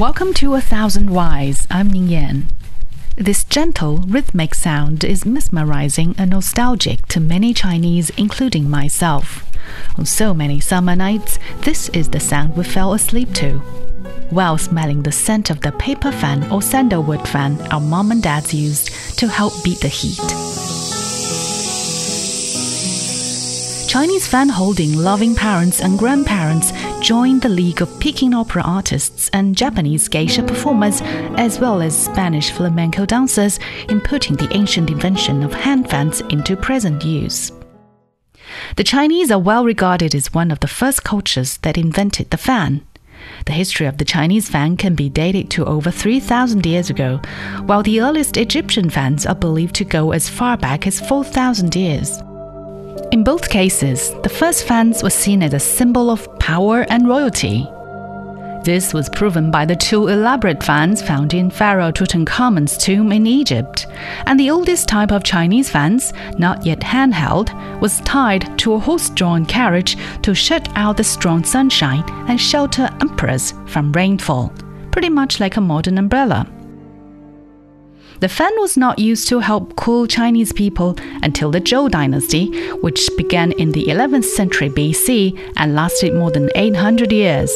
Welcome to A Thousand Whys. I'm Ning Yan. This gentle, rhythmic sound is mesmerizing and nostalgic to many Chinese, including myself. On so many summer nights, this is the sound we fell asleep to. While smelling the scent of the paper fan or sandalwood fan our mom and dads used to help beat the heat. Chinese fan holding loving parents and grandparents joined the League of Peking opera artists and Japanese geisha performers, as well as Spanish flamenco dancers, in putting the ancient invention of hand fans into present use. The Chinese are well regarded as one of the first cultures that invented the fan. The history of the Chinese fan can be dated to over 3,000 years ago, while the earliest Egyptian fans are believed to go as far back as 4,000 years. In both cases, the first fans were seen as a symbol of power and royalty. This was proven by the two elaborate fans found in Pharaoh Tutankhamun's tomb in Egypt. And the oldest type of Chinese fans, not yet handheld, was tied to a horse drawn carriage to shut out the strong sunshine and shelter emperors from rainfall, pretty much like a modern umbrella. The fan was not used to help cool Chinese people until the Zhou dynasty, which began in the 11th century BC and lasted more than 800 years.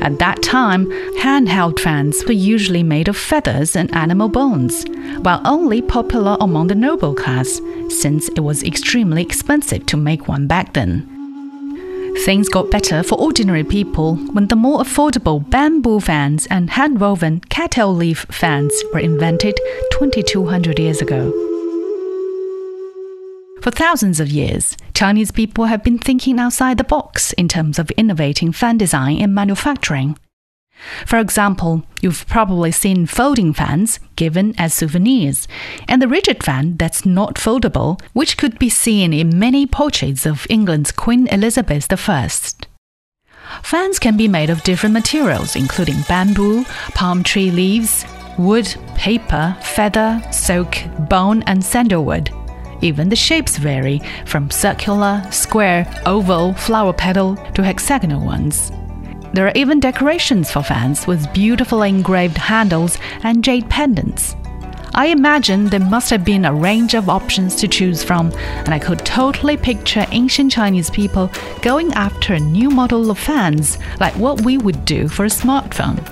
At that time, handheld fans were usually made of feathers and animal bones, while only popular among the noble class, since it was extremely expensive to make one back then. Things got better for ordinary people when the more affordable bamboo fans and hand woven cattail leaf fans were invented 2200 years ago. For thousands of years, Chinese people have been thinking outside the box in terms of innovating fan design and manufacturing. For example, you've probably seen folding fans given as souvenirs, and the rigid fan that's not foldable, which could be seen in many portraits of England's Queen Elizabeth I. Fans can be made of different materials, including bamboo, palm tree leaves, wood, paper, feather, silk, bone, and sandalwood. Even the shapes vary from circular, square, oval, flower petal to hexagonal ones. There are even decorations for fans with beautifully engraved handles and jade pendants. I imagine there must have been a range of options to choose from, and I could totally picture ancient Chinese people going after a new model of fans, like what we would do for a smartphone.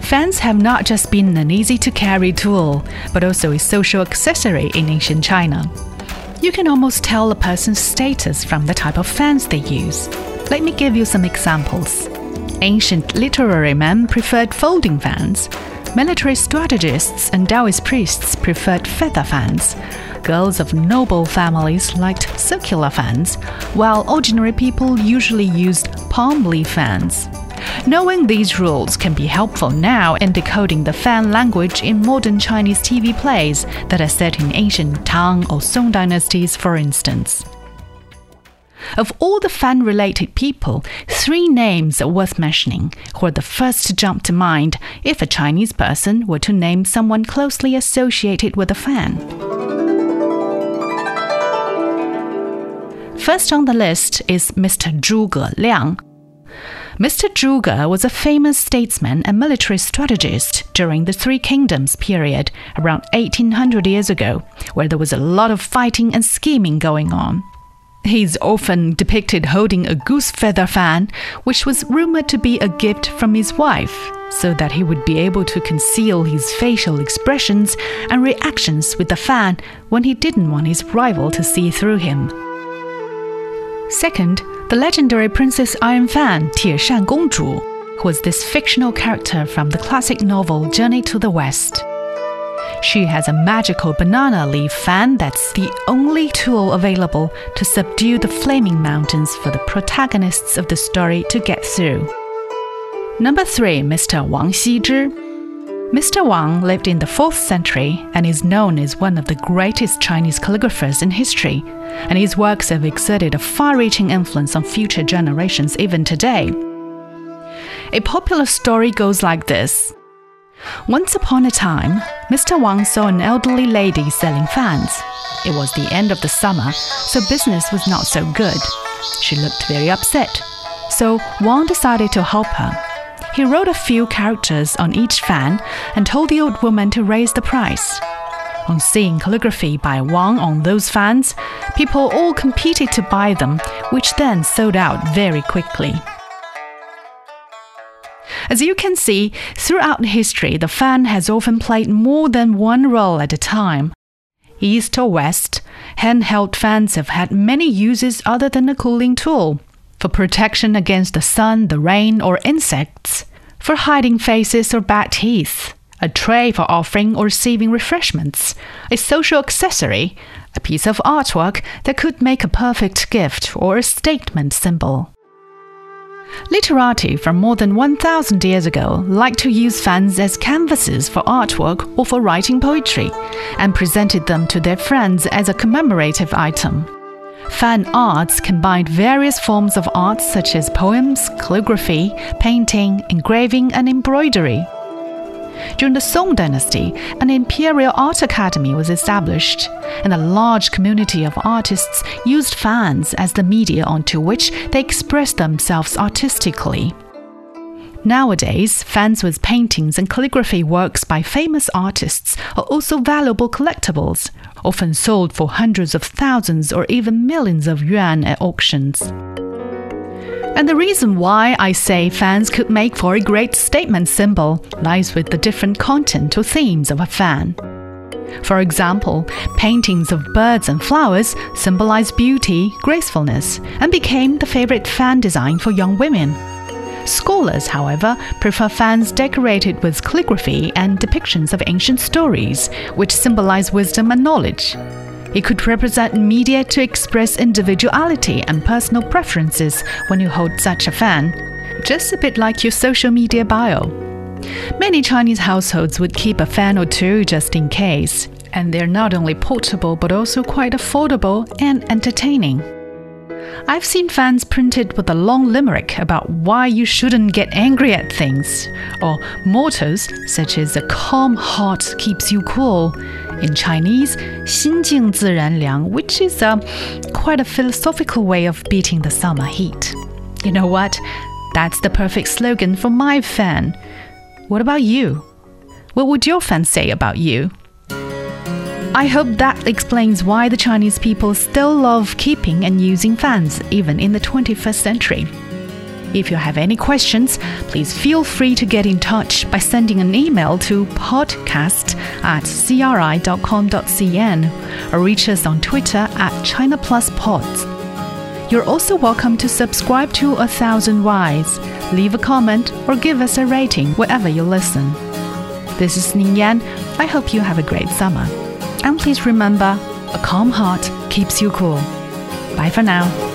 Fans have not just been an easy to carry tool, but also a social accessory in ancient China. You can almost tell a person's status from the type of fans they use. Let me give you some examples. Ancient literary men preferred folding fans. Military strategists and Taoist priests preferred feather fans. Girls of noble families liked circular fans, while ordinary people usually used palm leaf fans. Knowing these rules can be helpful now in decoding the fan language in modern Chinese TV plays that are set in ancient Tang or Song dynasties, for instance. Of all the fan related people, three names are worth mentioning, who are the first to jump to mind if a Chinese person were to name someone closely associated with a fan. First on the list is Mr. Zhuge Liang. Mr. Zhuge was a famous statesman and military strategist during the Three Kingdoms period around 1800 years ago, where there was a lot of fighting and scheming going on. He's often depicted holding a goose feather fan, which was rumored to be a gift from his wife, so that he would be able to conceal his facial expressions and reactions with the fan when he didn't want his rival to see through him. Second, the legendary Princess Iron Fan, Tie Shan Gongzhu, who was this fictional character from the classic novel Journey to the West. She has a magical banana leaf fan that's the only tool available to subdue the flaming mountains for the protagonists of the story to get through. Number 3, Mr. Wang Xizhi. Mr. Wang lived in the 4th century and is known as one of the greatest Chinese calligraphers in history, and his works have exerted a far reaching influence on future generations even today. A popular story goes like this once upon a time, Mr. Wang saw an elderly lady selling fans. It was the end of the summer, so business was not so good. She looked very upset. So Wang decided to help her. He wrote a few characters on each fan and told the old woman to raise the price. On seeing calligraphy by Wang on those fans, people all competed to buy them, which then sold out very quickly. As you can see, throughout history, the fan has often played more than one role at a time. East or west, handheld fans have had many uses other than a cooling tool for protection against the sun, the rain, or insects, for hiding faces or bad teeth, a tray for offering or receiving refreshments, a social accessory, a piece of artwork that could make a perfect gift or a statement symbol. Literati from more than 1,000 years ago liked to use fans as canvases for artwork or for writing poetry, and presented them to their friends as a commemorative item. Fan arts combined various forms of art such as poems, calligraphy, painting, engraving, and embroidery. During the Song dynasty, an imperial art academy was established, and a large community of artists used fans as the media onto which they expressed themselves artistically. Nowadays, fans with paintings and calligraphy works by famous artists are also valuable collectibles, often sold for hundreds of thousands or even millions of yuan at auctions. And the reason why I say fans could make for a great statement symbol lies with the different content or themes of a fan. For example, paintings of birds and flowers symbolize beauty, gracefulness, and became the favorite fan design for young women. Scholars, however, prefer fans decorated with calligraphy and depictions of ancient stories, which symbolize wisdom and knowledge. It could represent media to express individuality and personal preferences when you hold such a fan, just a bit like your social media bio. Many Chinese households would keep a fan or two just in case, and they're not only portable but also quite affordable and entertaining. I've seen fans printed with a long limerick about why you shouldn't get angry at things, or mottos such as a calm heart keeps you cool In Chinese, 心静自然凉, which is a, quite a philosophical way of beating the summer heat. You know what? That's the perfect slogan for my fan. What about you? What would your fan say about you? I hope that explains why the Chinese people still love keeping and using fans even in the 21st century. If you have any questions, please feel free to get in touch by sending an email to podcast at cri.com.cn or reach us on Twitter at ChinaPlusPods. You're also welcome to subscribe to A Thousand Whys, leave a comment, or give us a rating wherever you listen. This is Ning Yan. I hope you have a great summer. And please remember, a calm heart keeps you cool. Bye for now.